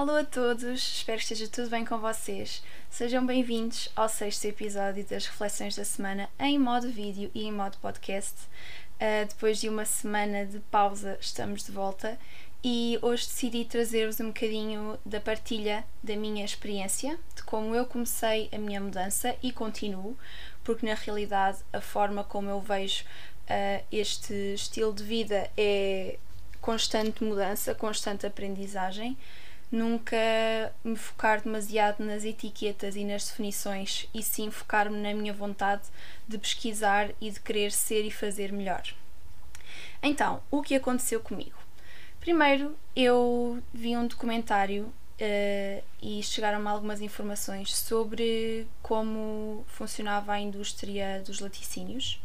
Alô a todos, espero que esteja tudo bem com vocês. Sejam bem-vindos ao sexto episódio das Reflexões da Semana em modo vídeo e em modo podcast. Uh, depois de uma semana de pausa, estamos de volta e hoje decidi trazer-vos um bocadinho da partilha da minha experiência, de como eu comecei a minha mudança e continuo, porque na realidade a forma como eu vejo uh, este estilo de vida é constante mudança, constante aprendizagem nunca me focar demasiado nas etiquetas e nas definições e sim focar-me na minha vontade de pesquisar e de querer ser e fazer melhor. Então, o que aconteceu comigo? Primeiro, eu vi um documentário uh, e chegaram-me algumas informações sobre como funcionava a indústria dos laticínios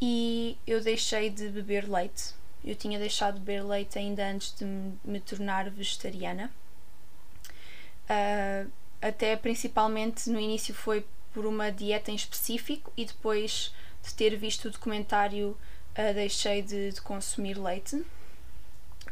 e eu deixei de beber leite eu tinha deixado de beber leite ainda antes de me tornar vegetariana. Uh, até principalmente no início foi por uma dieta em específico e depois de ter visto o documentário uh, deixei de, de, consumir leite.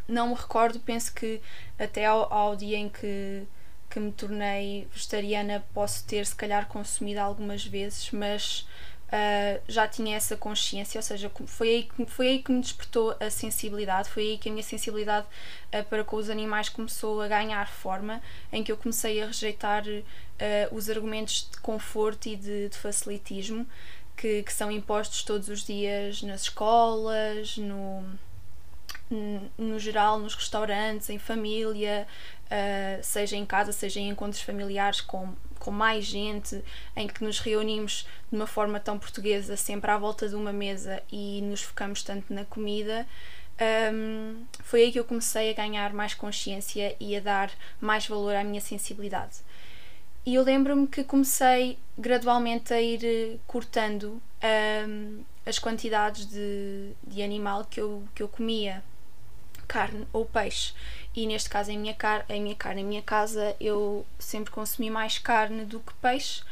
Não me recordo, penso que até ao, ao dia em que, que me tornei vegetariana posso ter se calhar consumido algumas vezes, mas uh, já tinha essa consciência, ou seja, foi aí, que, foi aí que me despertou a sensibilidade, foi aí que a minha sensibilidade uh, para com os animais começou a ganhar forma, em que eu comecei a rejeitar uh, os argumentos de conforto e de, de facilitismo que, que são impostos todos os dias nas escolas, no no geral, nos restaurantes, em família, seja em casa, seja em encontros familiares com, com mais gente, em que nos reunimos de uma forma tão portuguesa, sempre à volta de uma mesa e nos focamos tanto na comida. Um, foi aí que eu comecei a ganhar mais consciência e a dar mais valor à minha sensibilidade. E eu lembro-me que comecei gradualmente a ir eh, cortando um, as quantidades de, de animal que eu, que eu comia carne ou peixe. E neste caso, em minha, car em minha carne, em minha casa, eu sempre consumi mais carne do que peixe.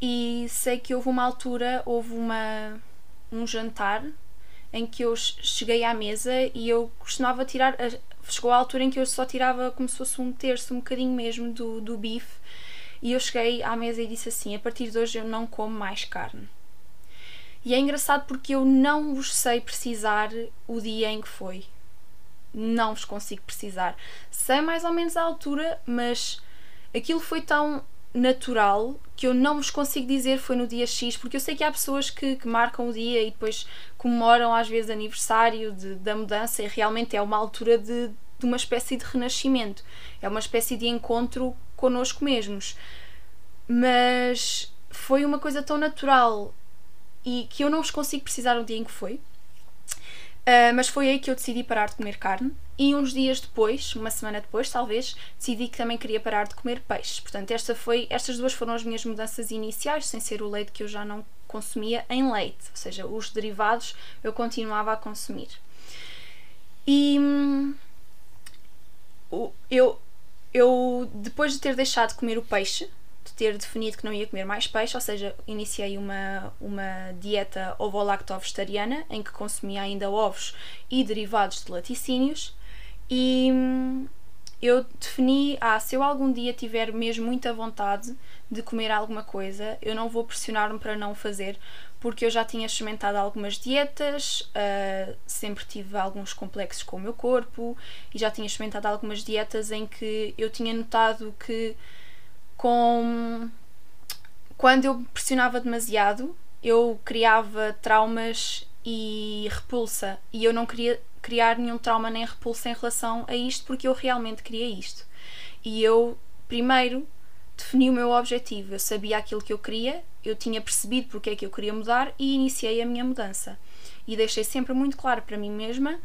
E sei que houve uma altura, houve uma, um jantar em que eu cheguei à mesa e eu costumava tirar. Chegou a altura em que eu só tirava como se fosse um terço, um bocadinho mesmo do, do bife. E eu cheguei à mesa e disse assim: a partir de hoje eu não como mais carne. E é engraçado porque eu não vos sei precisar o dia em que foi não vos consigo precisar. Sei mais ou menos a altura, mas aquilo foi tão natural que eu não vos consigo dizer foi no dia X, porque eu sei que há pessoas que, que marcam o dia e depois comemoram às vezes aniversário de, da mudança e realmente é uma altura de, de uma espécie de renascimento, é uma espécie de encontro connosco mesmos. Mas foi uma coisa tão natural e que eu não vos consigo precisar o dia em que foi. Uh, mas foi aí que eu decidi parar de comer carne e uns dias depois, uma semana depois talvez, decidi que também queria parar de comer peixe. Portanto, esta foi, estas duas foram as minhas mudanças iniciais, sem ser o leite que eu já não consumia em leite, ou seja, os derivados eu continuava a consumir. E hum, eu, eu, depois de ter deixado de comer o peixe, ter definido que não ia comer mais peixe, ou seja, iniciei uma, uma dieta ovo-lacto-vegetariana em que consumia ainda ovos e derivados de laticínios e hum, eu defini, ah, se eu algum dia tiver mesmo muita vontade de comer alguma coisa, eu não vou pressionar-me para não fazer, porque eu já tinha experimentado algumas dietas, uh, sempre tive alguns complexos com o meu corpo e já tinha experimentado algumas dietas em que eu tinha notado que com quando eu pressionava demasiado, eu criava traumas e repulsa e eu não queria criar nenhum trauma nem repulsa em relação a isto porque eu realmente queria isto. E eu primeiro defini o meu objetivo, eu sabia aquilo que eu queria, eu tinha percebido porque é que eu queria mudar e iniciei a minha mudança. E deixei sempre muito claro para mim mesma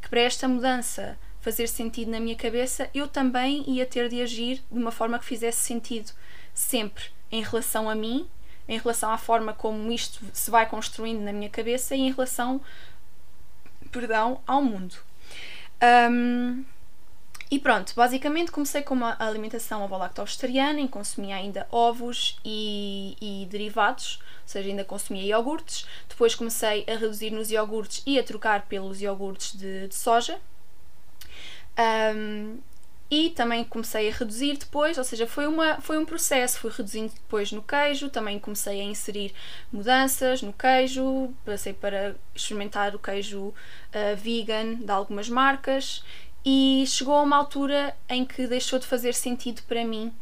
que para esta mudança fazer sentido na minha cabeça, eu também ia ter de agir de uma forma que fizesse sentido sempre em relação a mim, em relação à forma como isto se vai construindo na minha cabeça e em relação, perdão, ao mundo. Um, e pronto, basicamente comecei com uma alimentação ovo-lacto-vegetariana, em consumia ainda ovos e, e, derivados, ou seja, ainda consumia iogurtes. Depois comecei a reduzir nos iogurtes e a trocar pelos iogurtes de, de soja, um, e também comecei a reduzir depois, ou seja, foi, uma, foi um processo, fui reduzindo depois no queijo, também comecei a inserir mudanças no queijo, passei para experimentar o queijo uh, vegan de algumas marcas e chegou a uma altura em que deixou de fazer sentido para mim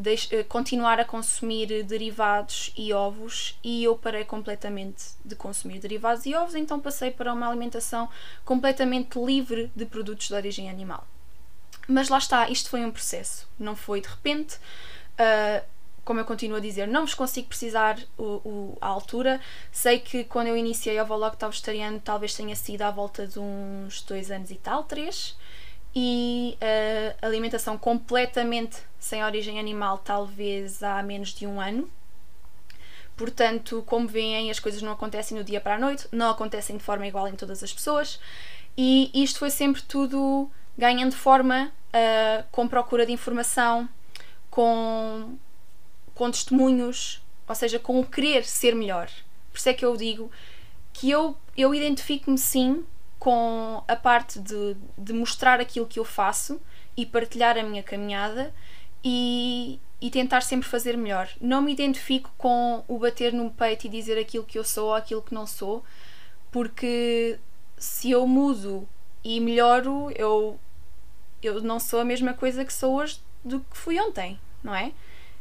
uh, continuar a consumir derivados e ovos e eu parei completamente de consumir derivados e ovos, então passei para uma alimentação completamente livre de produtos de origem animal. Mas lá está, isto foi um processo, não foi de repente. Uh, como eu continuo a dizer, não vos consigo precisar o, o, a altura. Sei que quando eu iniciei o Vlog vegetariano talvez tenha sido à volta de uns dois anos e tal, três. E uh, alimentação completamente sem origem animal, talvez há menos de um ano. Portanto, como veem, as coisas não acontecem do dia para a noite, não acontecem de forma igual em todas as pessoas. E isto foi sempre tudo ganhando forma uh, com procura de informação, com, com testemunhos, ou seja, com o querer ser melhor. Por isso é que eu digo que eu, eu identifico-me sim com a parte de, de mostrar aquilo que eu faço e partilhar a minha caminhada e, e tentar sempre fazer melhor. Não me identifico com o bater no peito e dizer aquilo que eu sou ou aquilo que não sou, porque se eu mudo e melhoro, eu eu não sou a mesma coisa que sou hoje do que fui ontem, não é?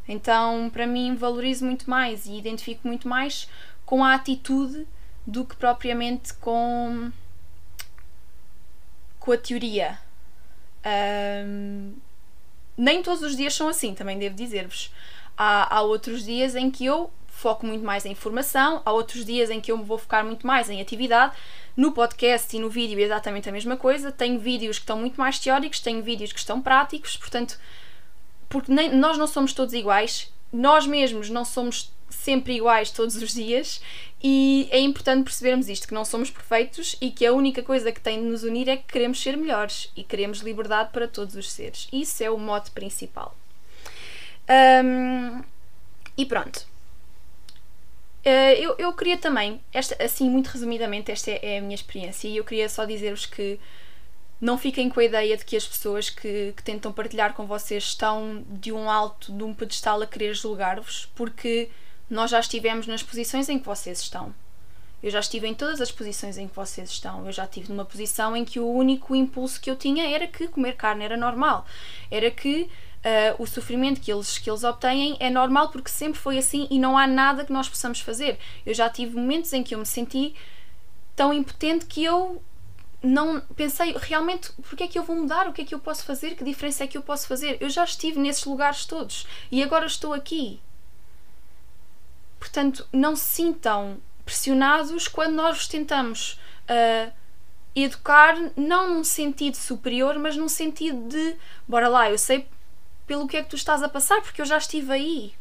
Então, para mim, valorizo muito mais e identifico muito mais com a atitude do que propriamente com, com a teoria. Um, nem todos os dias são assim, também devo dizer-vos. Há, há outros dias em que eu foco muito mais em informação, há outros dias em que eu me vou focar muito mais em atividade. No podcast e no vídeo é exatamente a mesma coisa. Tenho vídeos que estão muito mais teóricos, tenho vídeos que estão práticos, portanto, porque nem, nós não somos todos iguais, nós mesmos não somos sempre iguais todos os dias e é importante percebermos isto, que não somos perfeitos e que a única coisa que tem de nos unir é que queremos ser melhores e queremos liberdade para todos os seres. Isso é o mote principal. Um, e pronto. Uh, eu, eu queria também, esta, assim, muito resumidamente, esta é, é a minha experiência e eu queria só dizer-vos que não fiquem com a ideia de que as pessoas que, que tentam partilhar com vocês estão de um alto, de um pedestal a querer julgar-vos, porque nós já estivemos nas posições em que vocês estão. Eu já estive em todas as posições em que vocês estão. Eu já estive numa posição em que o único impulso que eu tinha era que comer carne era normal. Era que uh, o sofrimento que eles, que eles obtêm é normal porque sempre foi assim e não há nada que nós possamos fazer. Eu já tive momentos em que eu me senti tão impotente que eu não pensei realmente porque é que eu vou mudar, o que é que eu posso fazer, que diferença é que eu posso fazer. Eu já estive nesses lugares todos e agora estou aqui. Portanto, não se sintam pressionados quando nós tentamos uh, educar, não num sentido superior, mas num sentido de bora lá, eu sei pelo que é que tu estás a passar, porque eu já estive aí.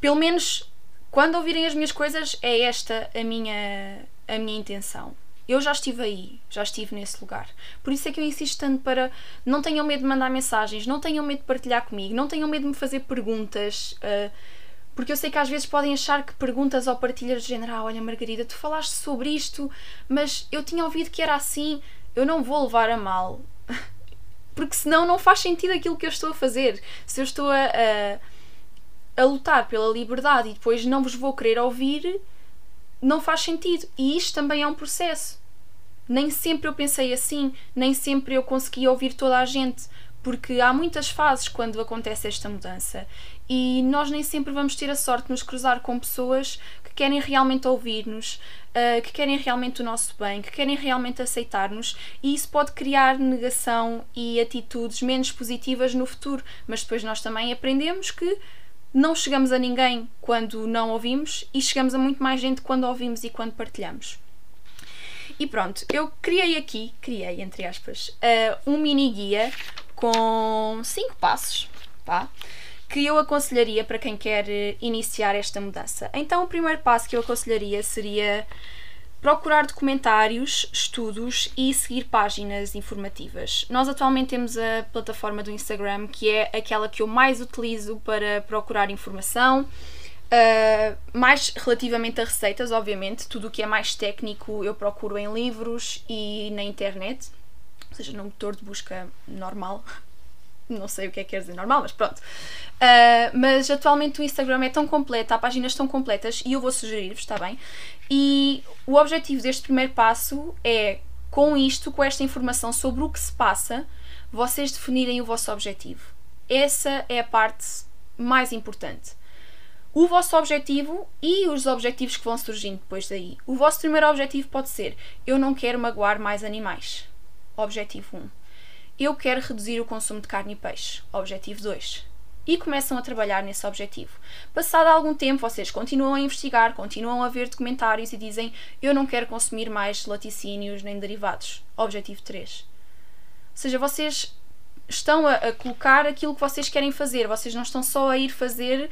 Pelo menos quando ouvirem as minhas coisas, é esta a minha, a minha intenção. Eu já estive aí, já estive nesse lugar. Por isso é que eu insisto tanto para não tenham medo de mandar mensagens, não tenham medo de partilhar comigo, não tenham medo de me fazer perguntas. Uh, porque eu sei que às vezes podem achar que perguntas ou partilhas de género, ah, olha Margarida, tu falaste sobre isto, mas eu tinha ouvido que era assim, eu não vou levar a mal porque senão não faz sentido aquilo que eu estou a fazer. Se eu estou a, a, a lutar pela liberdade e depois não vos vou querer ouvir, não faz sentido. E isto também é um processo. Nem sempre eu pensei assim, nem sempre eu consegui ouvir toda a gente, porque há muitas fases quando acontece esta mudança e nós nem sempre vamos ter a sorte de nos cruzar com pessoas que querem realmente ouvir-nos, uh, que querem realmente o nosso bem, que querem realmente aceitar-nos e isso pode criar negação e atitudes menos positivas no futuro, mas depois nós também aprendemos que não chegamos a ninguém quando não ouvimos e chegamos a muito mais gente quando ouvimos e quando partilhamos. E pronto, eu criei aqui, criei entre aspas, uh, um mini guia com 5 passos, tá? Que eu aconselharia para quem quer eh, iniciar esta mudança. Então, o primeiro passo que eu aconselharia seria procurar documentários, estudos e seguir páginas informativas. Nós atualmente temos a plataforma do Instagram, que é aquela que eu mais utilizo para procurar informação, uh, mais relativamente a receitas, obviamente. Tudo o que é mais técnico eu procuro em livros e na internet, ou seja, no motor de busca normal. Não sei o que é que quer dizer normal, mas pronto. Uh, mas atualmente o Instagram é tão completo, há páginas tão completas e eu vou sugerir-vos, está bem? E o objetivo deste primeiro passo é, com isto, com esta informação sobre o que se passa, vocês definirem o vosso objetivo. Essa é a parte mais importante. O vosso objetivo e os objetivos que vão surgindo depois daí. O vosso primeiro objetivo pode ser: eu não quero magoar mais animais. Objetivo 1. Eu quero reduzir o consumo de carne e peixe. Objetivo 2. E começam a trabalhar nesse objetivo. Passado algum tempo, vocês continuam a investigar, continuam a ver documentários e dizem: Eu não quero consumir mais laticínios nem derivados. Objetivo 3. Ou seja, vocês estão a, a colocar aquilo que vocês querem fazer, vocês não estão só a ir fazer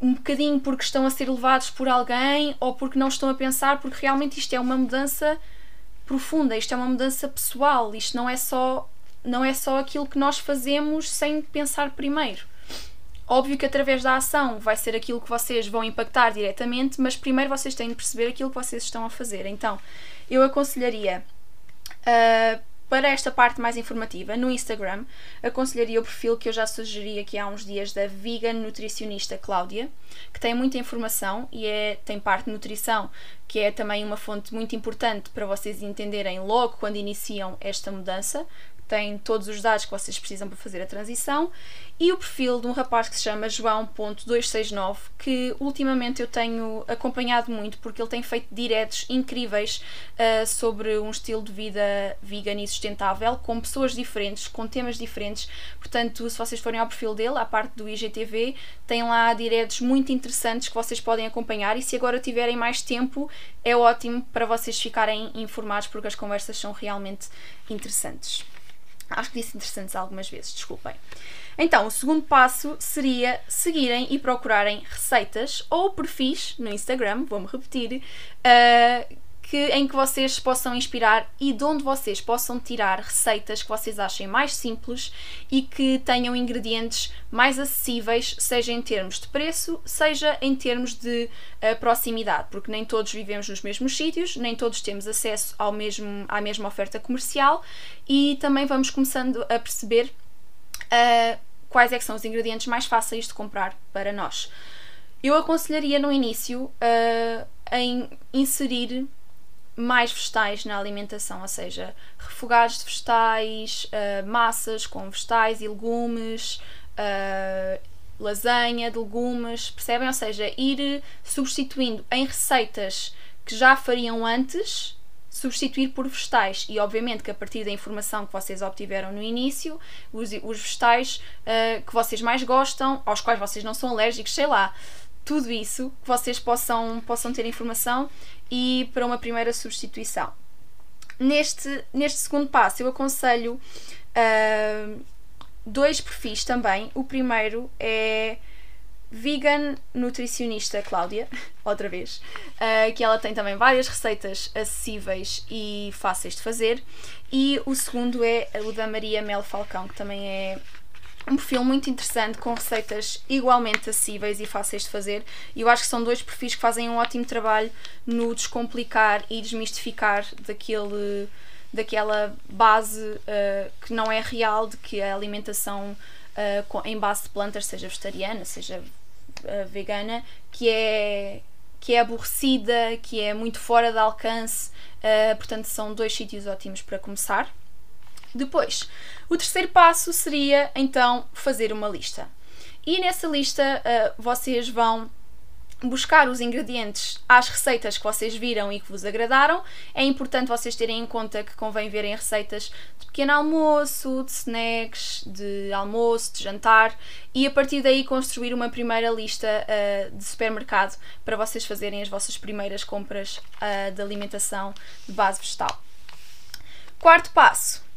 um bocadinho porque estão a ser levados por alguém ou porque não estão a pensar, porque realmente isto é uma mudança profunda, isto é uma mudança pessoal, isto não é só não é só aquilo que nós fazemos sem pensar primeiro. Óbvio que através da ação vai ser aquilo que vocês vão impactar diretamente, mas primeiro vocês têm de perceber aquilo que vocês estão a fazer. Então, eu aconselharia uh, para esta parte mais informativa, no Instagram, aconselharia o perfil que eu já sugeri aqui há uns dias da vegan nutricionista Cláudia, que tem muita informação e é, tem parte de nutrição, que é também uma fonte muito importante para vocês entenderem logo quando iniciam esta mudança, tem todos os dados que vocês precisam para fazer a transição, e o perfil de um rapaz que se chama João.269, que ultimamente eu tenho acompanhado muito porque ele tem feito diretos incríveis uh, sobre um estilo de vida vegan e sustentável, com pessoas diferentes, com temas diferentes. Portanto, se vocês forem ao perfil dele, à parte do IGTV, tem lá diretos muito interessantes que vocês podem acompanhar e se agora tiverem mais tempo, é ótimo para vocês ficarem informados porque as conversas são realmente interessantes. Acho que disse interessantes algumas vezes, desculpem. Então, o segundo passo seria seguirem e procurarem receitas ou perfis no Instagram, vou-me repetir, uh, que, em que vocês possam inspirar e de onde vocês possam tirar receitas que vocês achem mais simples e que tenham ingredientes mais acessíveis, seja em termos de preço, seja em termos de uh, proximidade, porque nem todos vivemos nos mesmos sítios, nem todos temos acesso ao mesmo, à mesma oferta comercial e também vamos começando a perceber uh, quais é são os ingredientes mais fáceis de comprar para nós. Eu aconselharia no início uh, em inserir mais vegetais na alimentação, ou seja, refogados de vegetais, uh, massas com vegetais e legumes, uh, lasanha de legumes, percebem? Ou seja, ir substituindo em receitas que já fariam antes, substituir por vegetais. E obviamente que a partir da informação que vocês obtiveram no início, os, os vegetais uh, que vocês mais gostam, aos quais vocês não são alérgicos, sei lá, tudo isso que vocês possam, possam ter informação e para uma primeira substituição. Neste, neste segundo passo, eu aconselho uh, dois perfis também. O primeiro é vegan nutricionista Cláudia, outra vez, uh, que ela tem também várias receitas acessíveis e fáceis de fazer. E o segundo é o da Maria Mel Falcão, que também é um perfil muito interessante com receitas igualmente acessíveis e fáceis de fazer. E eu acho que são dois perfis que fazem um ótimo trabalho no descomplicar e desmistificar daquele, daquela base uh, que não é real de que a alimentação uh, em base de plantas, seja vegetariana, seja uh, vegana, que é, que é aborrecida, que é muito fora de alcance. portanto, são dois sítios ótimos para começar. Depois, o terceiro passo seria então fazer uma lista. E nessa lista uh, vocês vão buscar os ingredientes às receitas que vocês viram e que vos agradaram. É importante vocês terem em conta que convém verem receitas de pequeno almoço, de snacks, de almoço, de jantar e a partir daí construir uma primeira lista uh, de supermercado para vocês fazerem as vossas primeiras compras uh, de alimentação de base vegetal. Quarto passo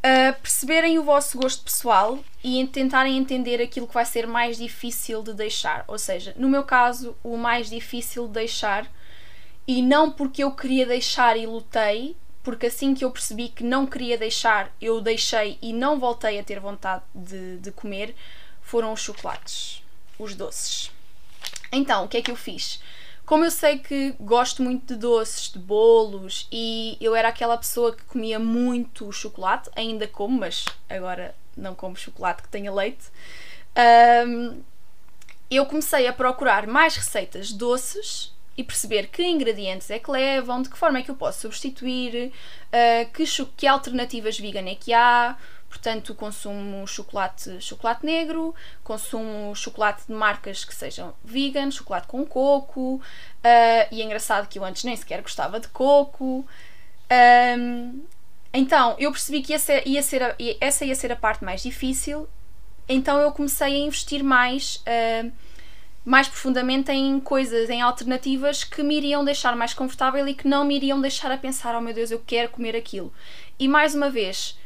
uh, perceberem o vosso gosto pessoal e tentarem entender aquilo que vai ser mais difícil de deixar. Ou seja, no meu caso, o mais difícil de deixar, e não porque eu queria deixar e lutei, porque assim que eu percebi que não queria deixar, eu deixei e não voltei a ter vontade de, de comer, foram os chocolates, os doces. Então, o que é que eu fiz? Como eu sei que gosto muito de doces, de bolos e eu era aquela pessoa que comia muito chocolate, ainda como, mas agora não como chocolate que tenha leite. Um, eu comecei a procurar mais receitas doces e perceber que ingredientes é que levam, de que forma é que eu posso substituir, uh, que, que alternativas vegan é que há. Portanto, consumo chocolate, chocolate negro, consumo chocolate de marcas que sejam vegan, chocolate com coco, uh, e é engraçado que eu antes nem sequer gostava de coco. Um, então, eu percebi que essa ia, ser a, essa ia ser a parte mais difícil, então eu comecei a investir mais. Uh, mais profundamente em coisas, em alternativas que me iriam deixar mais confortável e que não me iriam deixar a pensar: oh meu Deus, eu quero comer aquilo. E mais uma vez,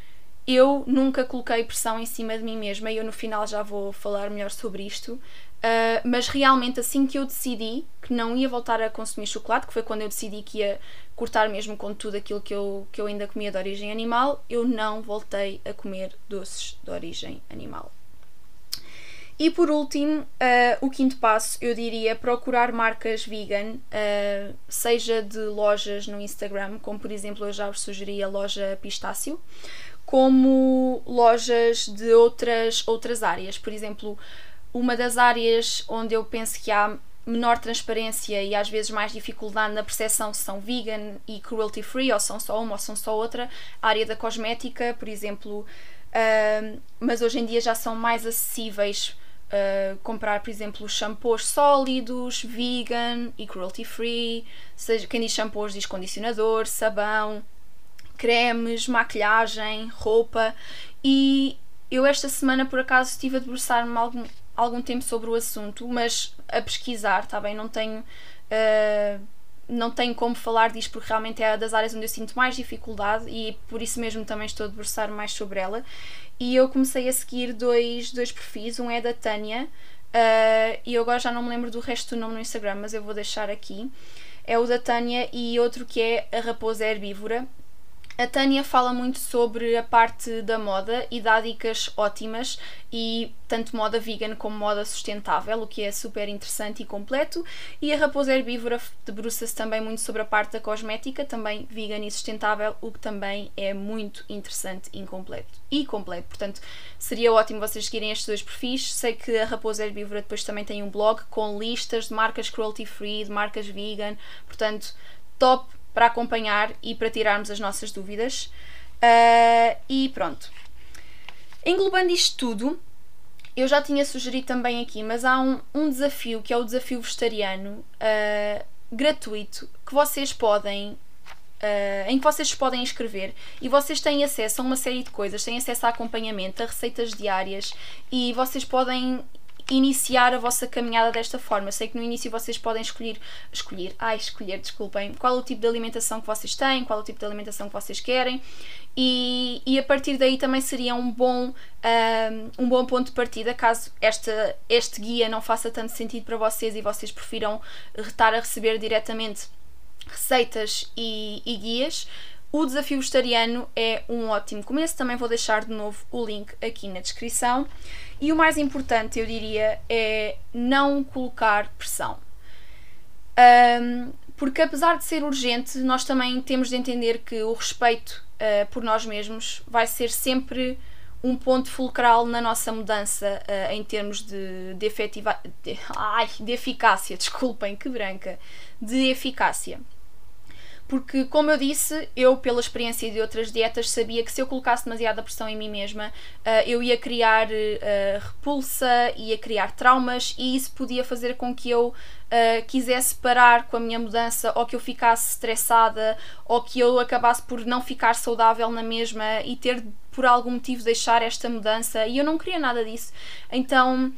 eu nunca coloquei pressão em cima de mim mesma e eu no final já vou falar melhor sobre isto. Uh, mas realmente, assim que eu decidi que não ia voltar a consumir chocolate, que foi quando eu decidi que ia cortar mesmo com tudo aquilo que eu, que eu ainda comia de origem animal, eu não voltei a comer doces de origem animal. E por último, uh, o quinto passo, eu diria procurar marcas vegan, uh, seja de lojas no Instagram, como por exemplo eu já vos sugeri a loja Pistácio, como lojas de outras, outras áreas. Por exemplo, uma das áreas onde eu penso que há menor transparência e às vezes mais dificuldade na percepção se são vegan e cruelty free, ou são só uma ou são só outra, a área da cosmética, por exemplo. Uh, mas hoje em dia já são mais acessíveis Uh, comprar, por exemplo, shampoos sólidos, vegan e cruelty free. Seja, quem diz shampoos diz condicionador, sabão, cremes, maquilhagem, roupa. E eu esta semana por acaso estive a debruçar-me algum, algum tempo sobre o assunto, mas a pesquisar, tá bem? Não tenho. Uh, não tenho como falar disto porque realmente é das áreas onde eu sinto mais dificuldade e por isso mesmo também estou a debruçar mais sobre ela e eu comecei a seguir dois, dois perfis. Um é da Tânia, uh, e eu agora já não me lembro do resto do nome no Instagram, mas eu vou deixar aqui. É o da Tânia e outro que é a Raposa Herbívora. A Tânia fala muito sobre a parte da moda e dá dicas ótimas e tanto moda vegan como moda sustentável, o que é super interessante e completo. E a Raposa Herbívora debruça-se também muito sobre a parte da cosmética, também vegan e sustentável, o que também é muito interessante e completo. E completo, portanto, seria ótimo vocês seguirem estes dois perfis. Sei que a Raposa Herbívora depois também tem um blog com listas de marcas cruelty free, de marcas vegan, portanto, top para acompanhar e para tirarmos as nossas dúvidas. Uh, e pronto. Englobando isto tudo, eu já tinha sugerido também aqui, mas há um, um desafio que é o desafio vegetariano uh, gratuito que vocês podem. Uh, em que vocês podem inscrever e vocês têm acesso a uma série de coisas, têm acesso a acompanhamento, a receitas diárias e vocês podem iniciar a vossa caminhada desta forma. Sei que no início vocês podem escolher, escolher, ai, escolher, desculpem, qual o tipo de alimentação que vocês têm, qual o tipo de alimentação que vocês querem e, e a partir daí também seria um bom, um, um bom ponto de partida caso esta, este guia não faça tanto sentido para vocês e vocês prefiram estar a receber diretamente receitas e, e guias. O desafio vegetariano é um ótimo começo. Também vou deixar de novo o link aqui na descrição. E o mais importante, eu diria, é não colocar pressão. Um, porque apesar de ser urgente, nós também temos de entender que o respeito uh, por nós mesmos vai ser sempre um ponto fulcral na nossa mudança uh, em termos de, de, efetiva, de, ai, de eficácia, desculpem, que branca, de eficácia. Porque, como eu disse, eu, pela experiência de outras dietas, sabia que se eu colocasse demasiada pressão em mim mesma, uh, eu ia criar uh, repulsa, ia criar traumas e isso podia fazer com que eu uh, quisesse parar com a minha mudança ou que eu ficasse estressada ou que eu acabasse por não ficar saudável na mesma e ter, por algum motivo, deixar esta mudança. E eu não queria nada disso. Então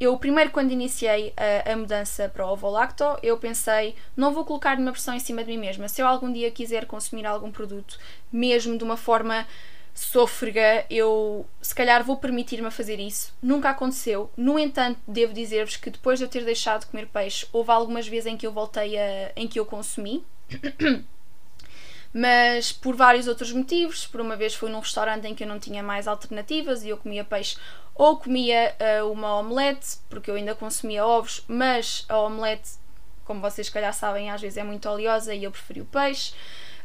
eu primeiro quando iniciei a, a, mudança para o ovo lacto, eu pensei, não vou colocar uma pressão em cima de mim mesma. Se eu algum dia quiser consumir algum produto, mesmo de uma forma sôfrega, eu se calhar vou permitir-me fazer isso. Nunca aconteceu. No entanto, devo dizer-vos que depois de eu ter deixado de comer peixe, houve algumas vezes em que eu voltei a em que eu consumi. mas por vários outros motivos. Por uma vez fui num restaurante em que eu não tinha mais alternativas e eu comia peixe ou comia uh, uma omelete, porque eu ainda consumia ovos, mas a omelete, como vocês se calhar sabem, às vezes é muito oleosa e eu preferi o peixe.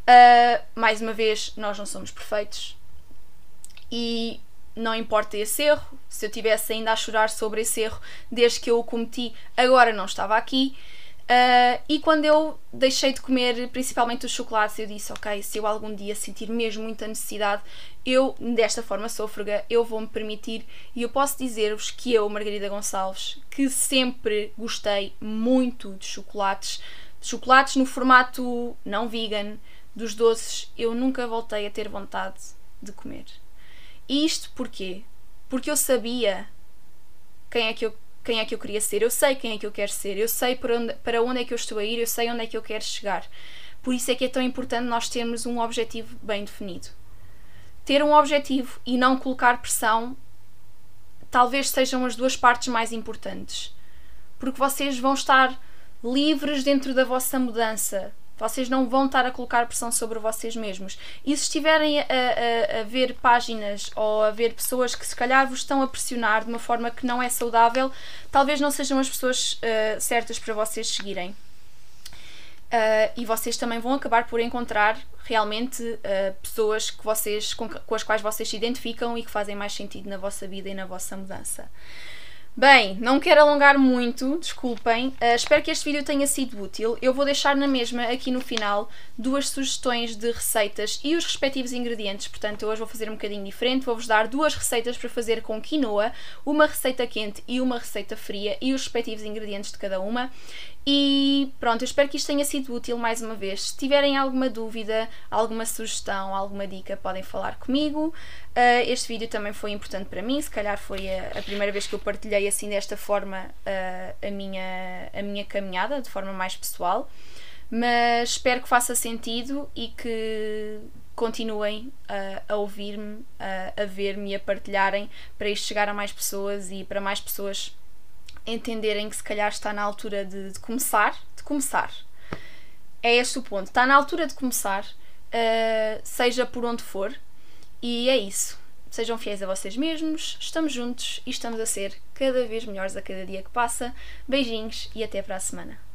Uh, mais uma vez, nós não somos perfeitos. E não importa esse erro. Se eu tivesse ainda a chorar sobre esse erro desde que eu o cometi, agora não estava aqui. Uh, e quando eu deixei de comer principalmente os chocolates, eu disse: Ok, se eu algum dia sentir mesmo muita necessidade, eu, desta forma sôfrega, eu vou-me permitir. E eu posso dizer-vos que eu, Margarida Gonçalves, que sempre gostei muito de chocolates, de chocolates no formato não vegan, dos doces, eu nunca voltei a ter vontade de comer. E isto porquê? Porque eu sabia quem é que eu quem é que eu queria ser, eu sei quem é que eu quero ser, eu sei para onde, para onde é que eu estou a ir, eu sei onde é que eu quero chegar. Por isso é que é tão importante nós termos um objetivo bem definido. Ter um objetivo e não colocar pressão talvez sejam as duas partes mais importantes. Porque vocês vão estar livres dentro da vossa mudança. Vocês não vão estar a colocar pressão sobre vocês mesmos. E se estiverem a, a, a, ver páginas ou a ver pessoas que se calhar vos estão a pressionar de uma forma que não é saudável, talvez não sejam as pessoas uh, certas para vocês seguirem. Uh, e vocês também vão acabar por encontrar realmente uh, pessoas que vocês, com, com as quais vocês se identificam e que fazem mais sentido na vossa vida e na vossa mudança. Bem, não quero alongar muito, desculpem. Uh, espero que este vídeo tenha sido útil. Eu vou deixar na mesma, aqui no final, duas sugestões de receitas e os respectivos ingredientes. Portanto, hoje vou fazer um bocadinho diferente. Vou-vos dar duas receitas para fazer com quinoa, uma receita quente e uma receita fria e os respectivos ingredientes de cada uma. E pronto, eu espero que isto tenha sido útil mais uma vez. Se tiverem alguma dúvida, alguma sugestão, alguma dica, podem falar comigo. Uh, este vídeo também foi importante para mim, se calhar foi a, a primeira vez que eu partilhei assim desta forma uh, a, minha, a minha caminhada, de forma mais pessoal. Mas espero que faça sentido e que continuem uh, a ouvir-me, a ver-me e a partilharem para isto chegar a mais pessoas e para mais pessoas entenderem que se calhar está na altura de, de começar, de começar. É este o ponto. Está na altura de começar, uh, seja por onde for, e é isso. Sejam fiéis a vocês mesmos, estamos juntos e estamos a ser cada vez melhores a cada dia que passa. Beijinhos e até para a semana.